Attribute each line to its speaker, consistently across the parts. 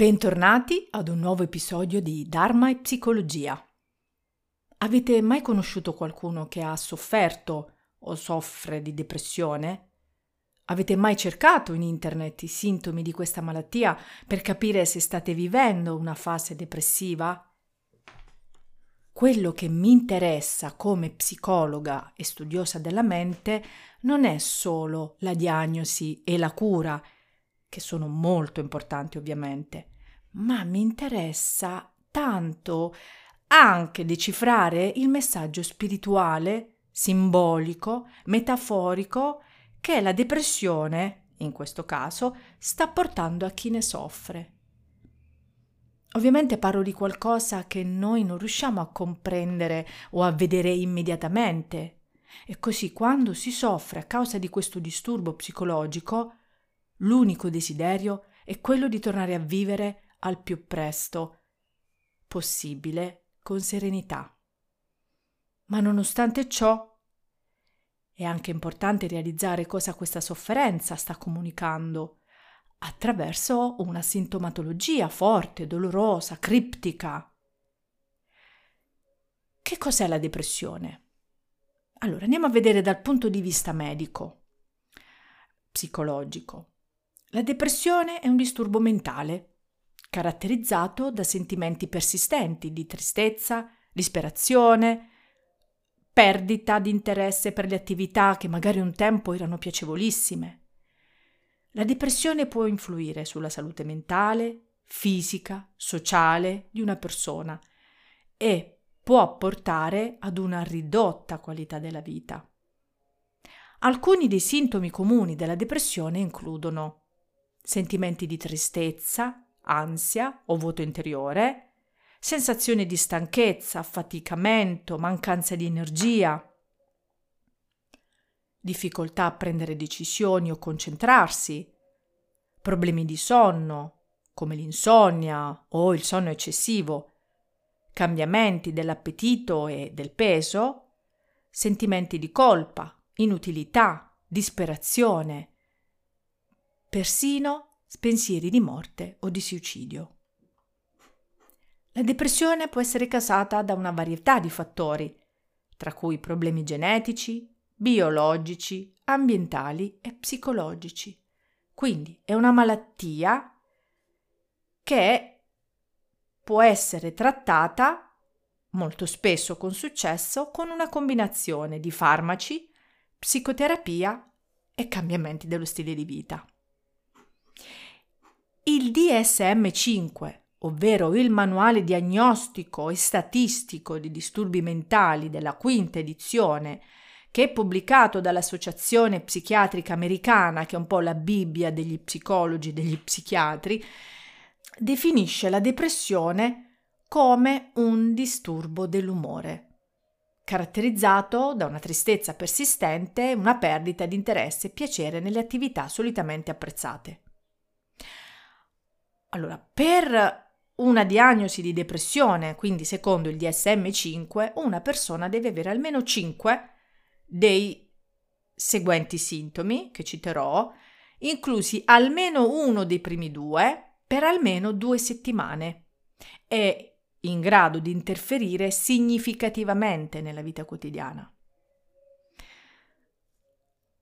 Speaker 1: Bentornati ad un nuovo episodio di Dharma e Psicologia. Avete mai conosciuto qualcuno che ha sofferto o soffre di depressione? Avete mai cercato in internet i sintomi di questa malattia per capire se state vivendo una fase depressiva? Quello che mi interessa come psicologa e studiosa della mente non è solo la diagnosi e la cura, che sono molto importanti ovviamente, ma mi interessa tanto anche decifrare il messaggio spirituale, simbolico, metaforico che la depressione, in questo caso, sta portando a chi ne soffre. Ovviamente parlo di qualcosa che noi non riusciamo a comprendere o a vedere immediatamente. E così quando si soffre a causa di questo disturbo psicologico, l'unico desiderio è quello di tornare a vivere al più presto possibile con serenità. Ma nonostante ciò, è anche importante realizzare cosa questa sofferenza sta comunicando attraverso una sintomatologia forte, dolorosa, criptica. Che cos'è la depressione? Allora, andiamo a vedere dal punto di vista medico, psicologico. La depressione è un disturbo mentale, caratterizzato da sentimenti persistenti di tristezza, disperazione, perdita di interesse per le attività che magari un tempo erano piacevolissime. La depressione può influire sulla salute mentale, fisica, sociale di una persona e può portare ad una ridotta qualità della vita. Alcuni dei sintomi comuni della depressione includono sentimenti di tristezza, ansia o vuoto interiore, sensazione di stanchezza, affaticamento, mancanza di energia, difficoltà a prendere decisioni o concentrarsi, problemi di sonno, come l'insonnia o il sonno eccessivo, cambiamenti dell'appetito e del peso, sentimenti di colpa, inutilità, disperazione, persino pensieri di morte o di suicidio. La depressione può essere causata da una varietà di fattori, tra cui problemi genetici, biologici, ambientali e psicologici. Quindi è una malattia che può essere trattata molto spesso con successo con una combinazione di farmaci, psicoterapia e cambiamenti dello stile di vita. Il DSM5, ovvero il manuale diagnostico e statistico di disturbi mentali della quinta edizione, che è pubblicato dall'Associazione Psichiatrica Americana, che è un po' la Bibbia degli psicologi e degli psichiatri, definisce la depressione come un disturbo dell'umore, caratterizzato da una tristezza persistente e una perdita di interesse e piacere nelle attività solitamente apprezzate. Allora, per una diagnosi di depressione, quindi secondo il DSM5, una persona deve avere almeno 5 dei seguenti sintomi che citerò, inclusi almeno uno dei primi due per almeno due settimane e in grado di interferire significativamente nella vita quotidiana.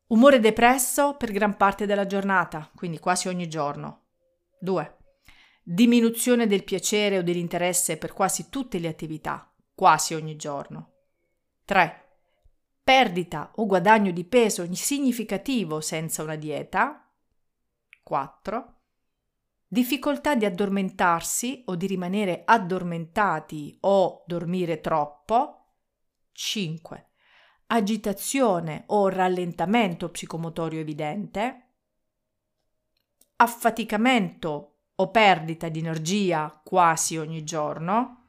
Speaker 1: Umore depresso per gran parte della giornata, quindi quasi ogni giorno. 2 diminuzione del piacere o dell'interesse per quasi tutte le attività, quasi ogni giorno. 3. Perdita o guadagno di peso significativo senza una dieta. 4. Difficoltà di addormentarsi o di rimanere addormentati o dormire troppo. 5. Agitazione o rallentamento psicomotorio evidente. Affaticamento o perdita di energia quasi ogni giorno.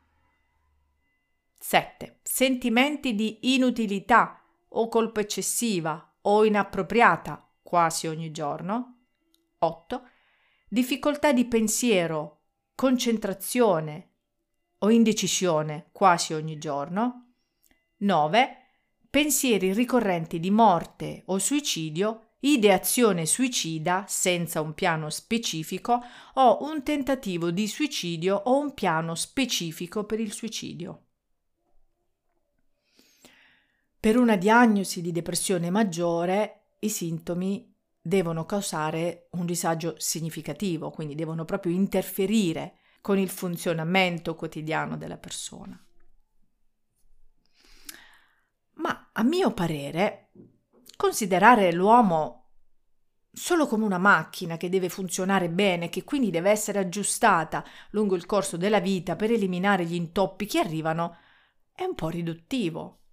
Speaker 1: 7. Sentimenti di inutilità o colpa eccessiva o inappropriata quasi ogni giorno. 8. Difficoltà di pensiero, concentrazione o indecisione quasi ogni giorno. 9. Pensieri ricorrenti di morte o suicidio ideazione suicida senza un piano specifico o un tentativo di suicidio o un piano specifico per il suicidio. Per una diagnosi di depressione maggiore i sintomi devono causare un disagio significativo, quindi devono proprio interferire con il funzionamento quotidiano della persona. Ma a mio parere, considerare l'uomo solo come una macchina che deve funzionare bene, che quindi deve essere aggiustata lungo il corso della vita per eliminare gli intoppi che arrivano, è un po' riduttivo.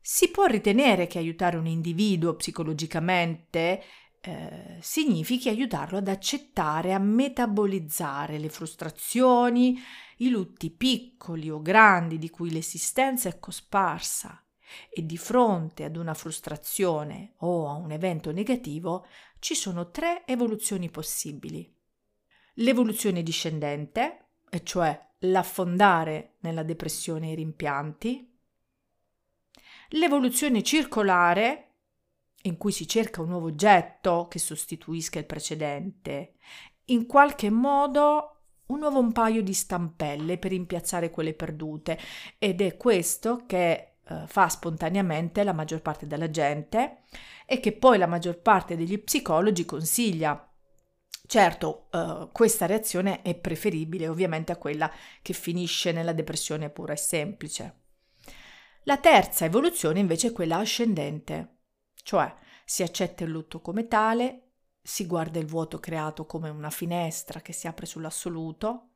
Speaker 1: Si può ritenere che aiutare un individuo psicologicamente eh, significhi aiutarlo ad accettare, a metabolizzare le frustrazioni, i lutti piccoli o grandi di cui l'esistenza è cosparsa e di fronte ad una frustrazione o a un evento negativo ci sono tre evoluzioni possibili. L'evoluzione discendente, e cioè l'affondare nella depressione e i rimpianti, l'evoluzione circolare, in cui si cerca un nuovo oggetto che sostituisca il precedente, in qualche modo un nuovo paio di stampelle per rimpiazzare quelle perdute. Ed è questo che eh, fa spontaneamente la maggior parte della gente e che poi la maggior parte degli psicologi consiglia. Certo, eh, questa reazione è preferibile ovviamente a quella che finisce nella depressione pura e semplice. La terza evoluzione invece è quella ascendente, cioè si accetta il lutto come tale, si guarda il vuoto creato come una finestra che si apre sull'assoluto,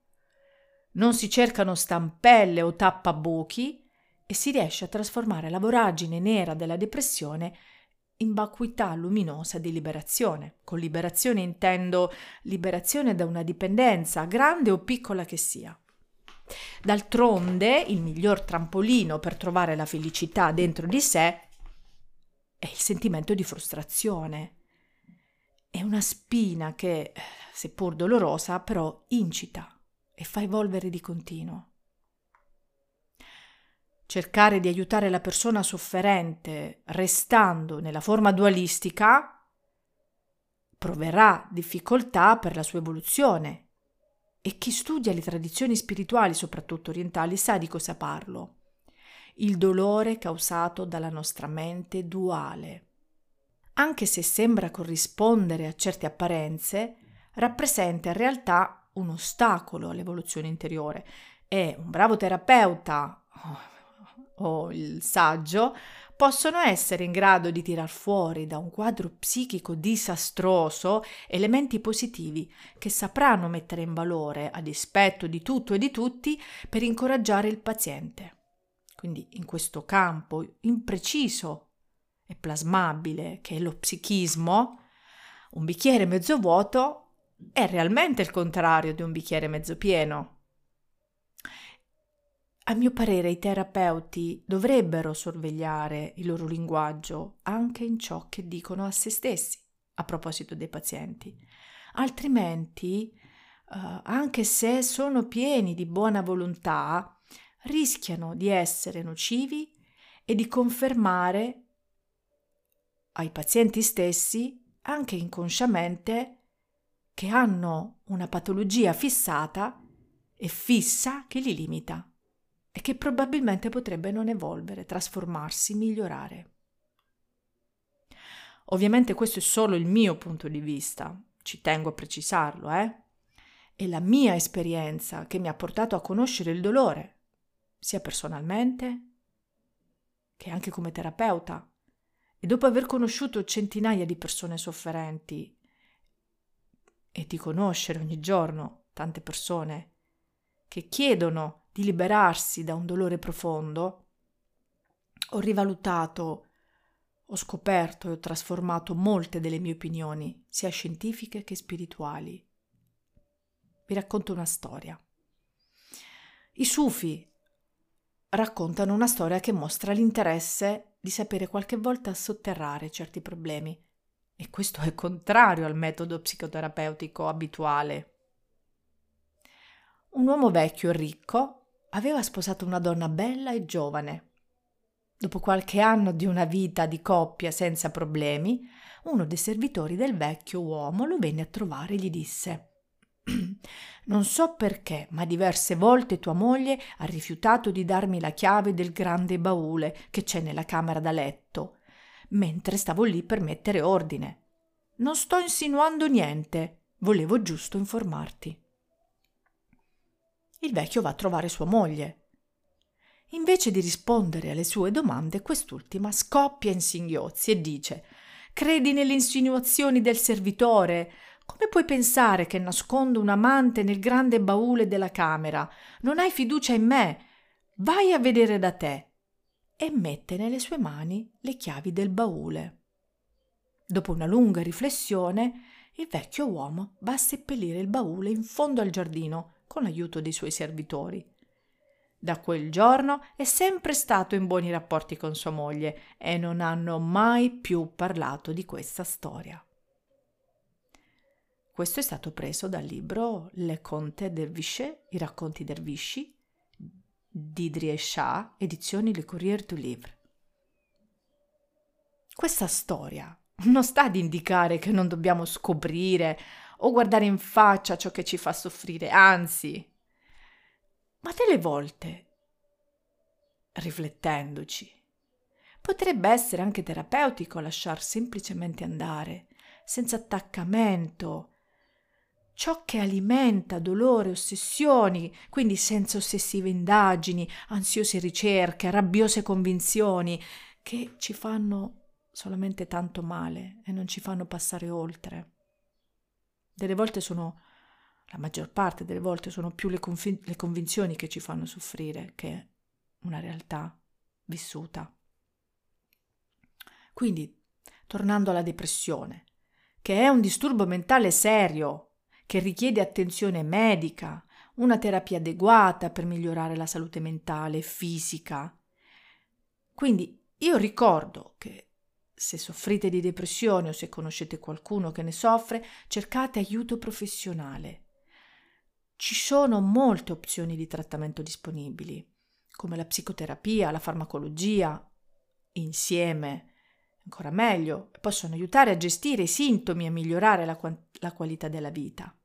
Speaker 1: non si cercano stampelle o tappabuchi e si riesce a trasformare la voragine nera della depressione in vacuità luminosa di liberazione. Con liberazione intendo liberazione da una dipendenza, grande o piccola che sia. D'altronde, il miglior trampolino per trovare la felicità dentro di sé è il sentimento di frustrazione. È una spina che, seppur dolorosa, però incita e fa evolvere di continuo. Cercare di aiutare la persona sofferente restando nella forma dualistica proverà difficoltà per la sua evoluzione e chi studia le tradizioni spirituali, soprattutto orientali, sa di cosa parlo. Il dolore causato dalla nostra mente duale. Anche se sembra corrispondere a certe apparenze, rappresenta in realtà un ostacolo all'evoluzione interiore e un bravo terapeuta oh, o il saggio possono essere in grado di tirar fuori da un quadro psichico disastroso elementi positivi che sapranno mettere in valore a dispetto di tutto e di tutti per incoraggiare il paziente. Quindi in questo campo impreciso e plasmabile che è lo psichismo, un bicchiere mezzo vuoto è realmente il contrario di un bicchiere mezzo pieno. A mio parere i terapeuti dovrebbero sorvegliare il loro linguaggio anche in ciò che dicono a se stessi a proposito dei pazienti. Altrimenti, uh, anche se sono pieni di buona volontà, rischiano di essere nocivi e di confermare ai pazienti stessi, anche inconsciamente, che hanno una patologia fissata e fissa che li limita e che probabilmente potrebbe non evolvere, trasformarsi, migliorare. Ovviamente questo è solo il mio punto di vista, ci tengo a precisarlo, eh? È la mia esperienza che mi ha portato a conoscere il dolore, sia personalmente che anche come terapeuta. E dopo aver conosciuto centinaia di persone sofferenti e di conoscere ogni giorno tante persone che chiedono di liberarsi da un dolore profondo, ho rivalutato, ho scoperto e ho trasformato molte delle mie opinioni, sia scientifiche che spirituali. Vi racconto una storia. I sufi raccontano una storia che mostra l'interesse di sapere qualche volta sotterrare certi problemi. E questo è contrario al metodo psicoterapeutico abituale. Un uomo vecchio e ricco aveva sposato una donna bella e giovane. Dopo qualche anno di una vita di coppia senza problemi, uno dei servitori del vecchio uomo lo venne a trovare e gli disse non so perché, ma diverse volte tua moglie ha rifiutato di darmi la chiave del grande baule che c'è nella camera da letto, mentre stavo lì per mettere ordine. Non sto insinuando niente, volevo giusto informarti. Il vecchio va a trovare sua moglie. Invece di rispondere alle sue domande, quest'ultima scoppia in singhiozzi e dice Credi nelle insinuazioni del servitore? Come puoi pensare che nascondo un amante nel grande baule della camera? Non hai fiducia in me? Vai a vedere da te. E mette nelle sue mani le chiavi del baule. Dopo una lunga riflessione, il vecchio uomo va a seppellire il baule in fondo al giardino con l'aiuto dei suoi servitori. Da quel giorno è sempre stato in buoni rapporti con sua moglie e non hanno mai più parlato di questa storia. Questo è stato preso dal libro Le Conte Dervishe, i racconti dervisci di Drie Shah, edizioni Le Courrier du Livre. Questa storia non sta ad indicare che non dobbiamo scoprire o guardare in faccia ciò che ci fa soffrire, anzi, ma delle volte, riflettendoci, potrebbe essere anche terapeutico lasciar semplicemente andare, senza attaccamento, ciò che alimenta dolore, ossessioni, quindi senza ossessive indagini, ansiose ricerche, rabbiose convinzioni, che ci fanno solamente tanto male e non ci fanno passare oltre. Delle volte sono, la maggior parte delle volte sono più le, confi- le convinzioni che ci fanno soffrire che una realtà vissuta. Quindi, tornando alla depressione, che è un disturbo mentale serio, che richiede attenzione medica, una terapia adeguata per migliorare la salute mentale e fisica. Quindi io ricordo che se soffrite di depressione o se conoscete qualcuno che ne soffre, cercate aiuto professionale. Ci sono molte opzioni di trattamento disponibili, come la psicoterapia, la farmacologia, insieme ancora meglio, possono aiutare a gestire i sintomi e migliorare la, la qualità della vita.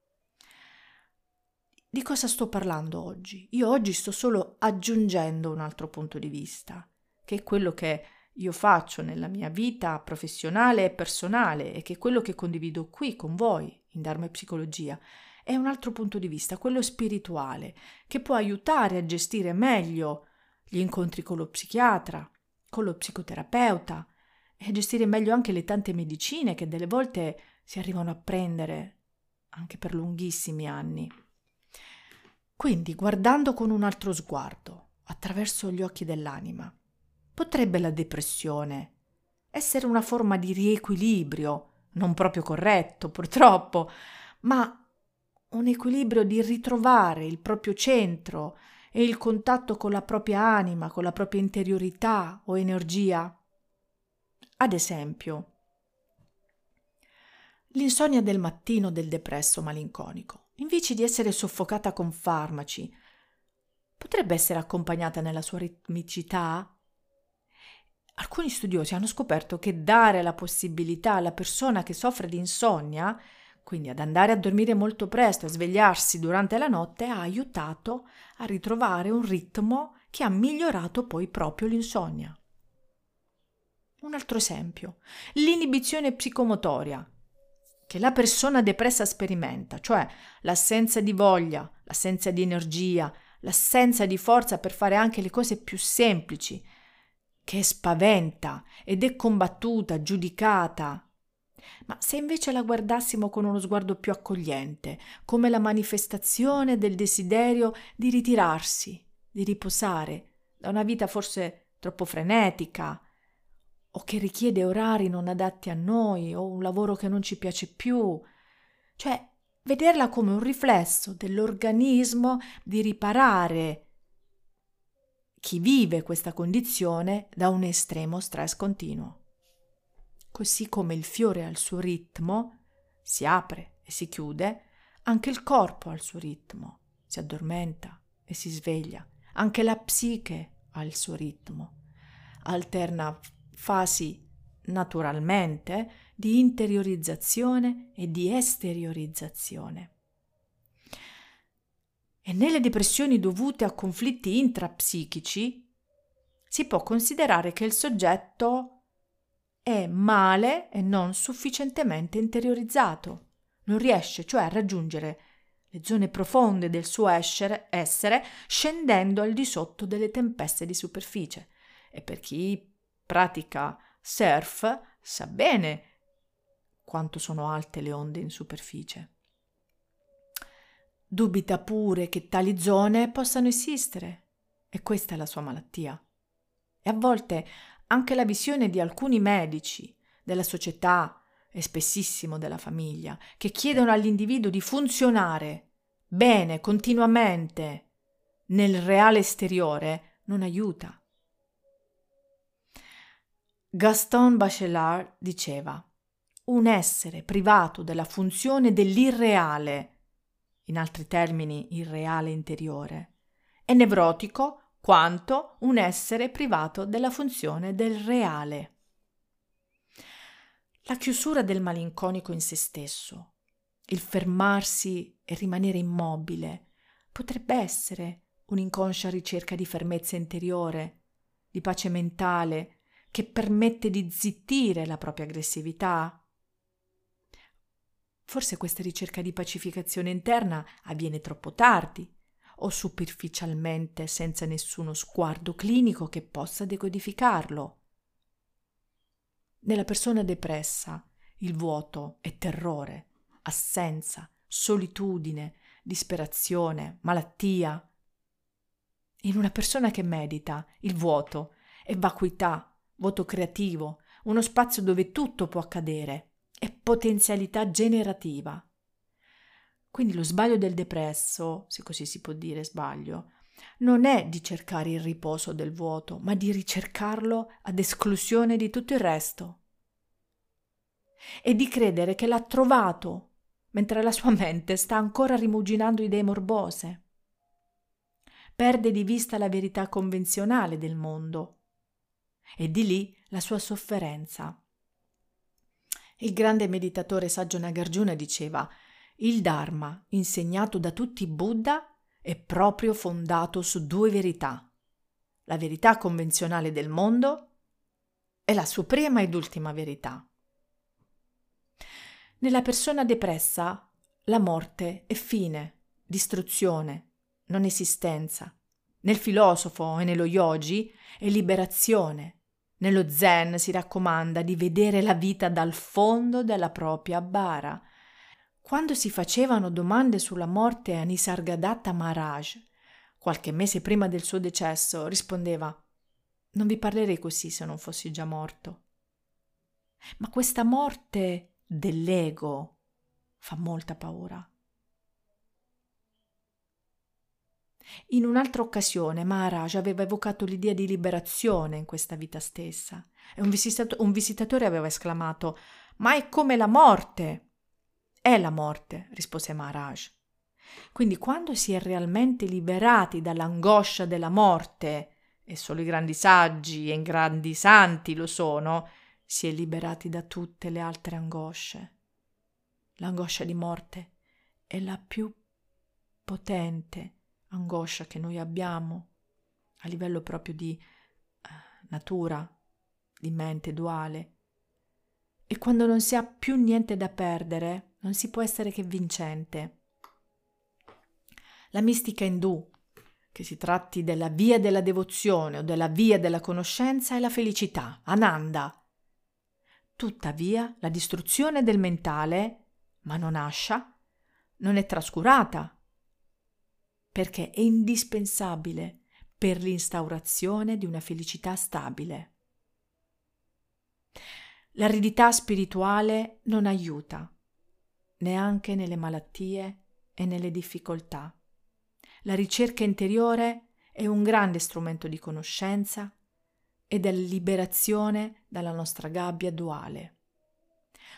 Speaker 1: Di cosa sto parlando oggi? Io oggi sto solo aggiungendo un altro punto di vista, che è quello che io faccio nella mia vita professionale e personale e che quello che condivido qui con voi in Dharma e Psicologia. È un altro punto di vista, quello spirituale, che può aiutare a gestire meglio gli incontri con lo psichiatra, con lo psicoterapeuta e gestire meglio anche le tante medicine che delle volte si arrivano a prendere anche per lunghissimi anni. Quindi, guardando con un altro sguardo, attraverso gli occhi dell'anima, potrebbe la depressione essere una forma di riequilibrio, non proprio corretto, purtroppo, ma un equilibrio di ritrovare il proprio centro e il contatto con la propria anima, con la propria interiorità o energia. Ad esempio, l'insonnia del mattino del depresso malinconico invece di essere soffocata con farmaci, potrebbe essere accompagnata nella sua ritmicità? Alcuni studiosi hanno scoperto che dare la possibilità alla persona che soffre di insonnia, quindi ad andare a dormire molto presto e svegliarsi durante la notte, ha aiutato a ritrovare un ritmo che ha migliorato poi proprio l'insonnia. Un altro esempio, l'inibizione psicomotoria che la persona depressa sperimenta, cioè l'assenza di voglia, l'assenza di energia, l'assenza di forza per fare anche le cose più semplici, che spaventa ed è combattuta, giudicata. Ma se invece la guardassimo con uno sguardo più accogliente, come la manifestazione del desiderio di ritirarsi, di riposare da una vita forse troppo frenetica, o che richiede orari non adatti a noi o un lavoro che non ci piace più. Cioè, vederla come un riflesso dell'organismo di riparare chi vive questa condizione da un estremo stress continuo. Così come il fiore ha il suo ritmo, si apre e si chiude, anche il corpo ha il suo ritmo, si addormenta e si sveglia, anche la psiche ha il suo ritmo, alterna fasi naturalmente di interiorizzazione e di esteriorizzazione. E nelle depressioni dovute a conflitti intrapsichici si può considerare che il soggetto è male e non sufficientemente interiorizzato, non riesce cioè a raggiungere le zone profonde del suo essere, essere scendendo al di sotto delle tempeste di superficie. E per chi pratica surf sa bene quanto sono alte le onde in superficie. Dubita pure che tali zone possano esistere e questa è la sua malattia. E a volte anche la visione di alcuni medici, della società e spessissimo della famiglia, che chiedono all'individuo di funzionare bene continuamente nel reale esteriore, non aiuta. Gaston Bachelard diceva un essere privato della funzione dell'irreale in altri termini il reale interiore, è nevrotico quanto un essere privato della funzione del reale. La chiusura del malinconico in se stesso, il fermarsi e rimanere immobile, potrebbe essere un'inconscia ricerca di fermezza interiore, di pace mentale, che permette di zittire la propria aggressività, Forse questa ricerca di pacificazione interna avviene troppo tardi o superficialmente senza nessuno sguardo clinico che possa decodificarlo. Nella persona depressa il vuoto è terrore, assenza, solitudine, disperazione, malattia. In una persona che medita il vuoto è vacuità, vuoto creativo, uno spazio dove tutto può accadere e potenzialità generativa. Quindi lo sbaglio del depresso, se così si può dire sbaglio, non è di cercare il riposo del vuoto, ma di ricercarlo ad esclusione di tutto il resto. E di credere che l'ha trovato, mentre la sua mente sta ancora rimuginando idee morbose. Perde di vista la verità convenzionale del mondo e di lì la sua sofferenza. Il grande meditatore saggio Nagarjuna diceva il Dharma, insegnato da tutti i Buddha, è proprio fondato su due verità. La verità convenzionale del mondo e la suprema ed ultima verità. Nella persona depressa la morte è fine, distruzione, non esistenza. Nel filosofo e nello yogi è liberazione, nello zen si raccomanda di vedere la vita dal fondo della propria bara. Quando si facevano domande sulla morte a Nisargadatta Maharaj, qualche mese prima del suo decesso, rispondeva Non vi parlerei così se non fossi già morto. Ma questa morte dell'ego fa molta paura. In un'altra occasione Maharaj aveva evocato l'idea di liberazione in questa vita stessa e un, visitato- un visitatore aveva esclamato Ma è come la morte! È la morte, rispose Maharaj. Quindi quando si è realmente liberati dall'angoscia della morte, e solo i grandi saggi e i grandi santi lo sono, si è liberati da tutte le altre angosce. L'angoscia di morte è la più potente angoscia che noi abbiamo a livello proprio di uh, natura, di mente duale. E quando non si ha più niente da perdere, non si può essere che vincente. La mistica indù, che si tratti della via della devozione o della via della conoscenza, è la felicità, Ananda. Tuttavia, la distruzione del mentale, ma non ascia, non è trascurata perché è indispensabile per l'instaurazione di una felicità stabile. L'aridità spirituale non aiuta, neanche nelle malattie e nelle difficoltà. La ricerca interiore è un grande strumento di conoscenza e della liberazione dalla nostra gabbia duale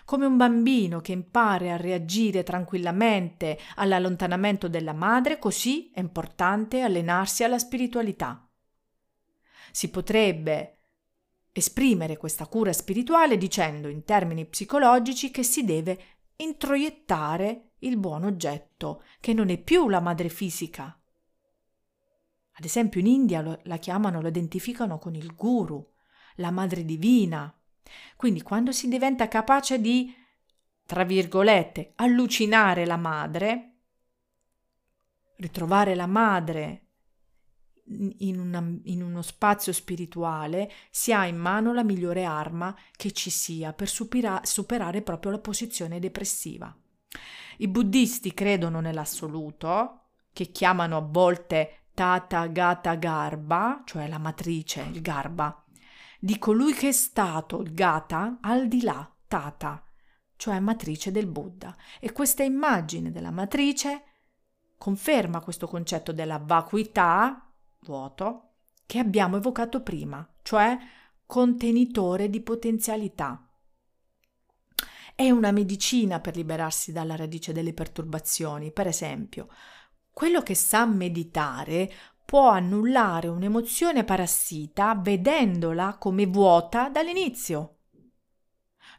Speaker 1: come un bambino che impara a reagire tranquillamente all'allontanamento della madre, così è importante allenarsi alla spiritualità. Si potrebbe esprimere questa cura spirituale dicendo in termini psicologici che si deve introiettare il buon oggetto, che non è più la madre fisica. Ad esempio in India lo, la chiamano, lo identificano con il guru, la madre divina. Quindi quando si diventa capace di, tra virgolette, allucinare la madre, ritrovare la madre in, una, in, uno spazio spirituale, si ha in mano la migliore arma che ci sia per supera, superare proprio la posizione depressiva. I buddisti credono nell'assoluto, che chiamano a volte Tata Gata Garba, cioè la matrice, il Garba, di colui che è stato il Gata al di là, Tata, cioè matrice del Buddha. E questa immagine della matrice conferma questo concetto della vacuità, vuoto, che abbiamo evocato prima, cioè contenitore di potenzialità. È una medicina per liberarsi dalla radice delle perturbazioni. Per esempio, quello che sa meditare può annullare un'emozione parassita vedendola come vuota dall'inizio.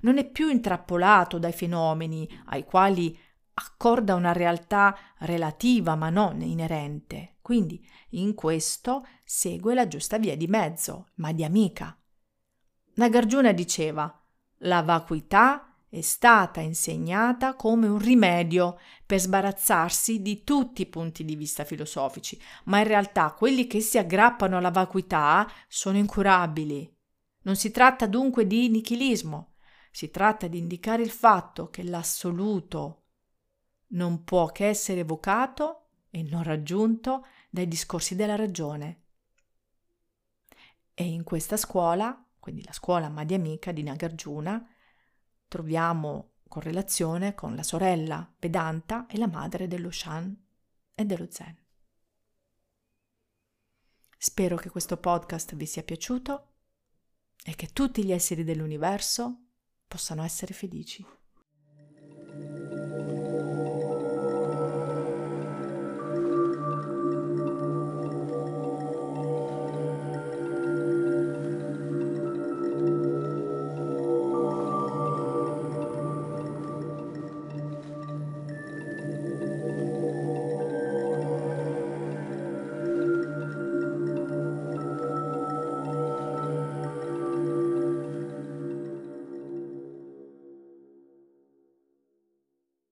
Speaker 1: Non è più intrappolato dai fenomeni ai quali accorda una realtà relativa ma non inerente. Quindi in questo segue la giusta via di mezzo, ma di amica. Nagarjuna diceva la vacuità è stata insegnata come un rimedio per sbarazzarsi di tutti i punti di vista filosofici, ma in realtà quelli che si aggrappano alla vacuità sono incurabili. Non si tratta dunque di nichilismo, si tratta di indicare il fatto che l'assoluto non può che essere evocato e non raggiunto dai discorsi della ragione. E in questa scuola, quindi la scuola Madhyamika di Nagarjuna, troviamo correlazione con la sorella Vedanta e la madre dello Shan e dello Zen. Spero che questo podcast vi sia piaciuto e che tutti gli esseri dell'universo possano essere felici.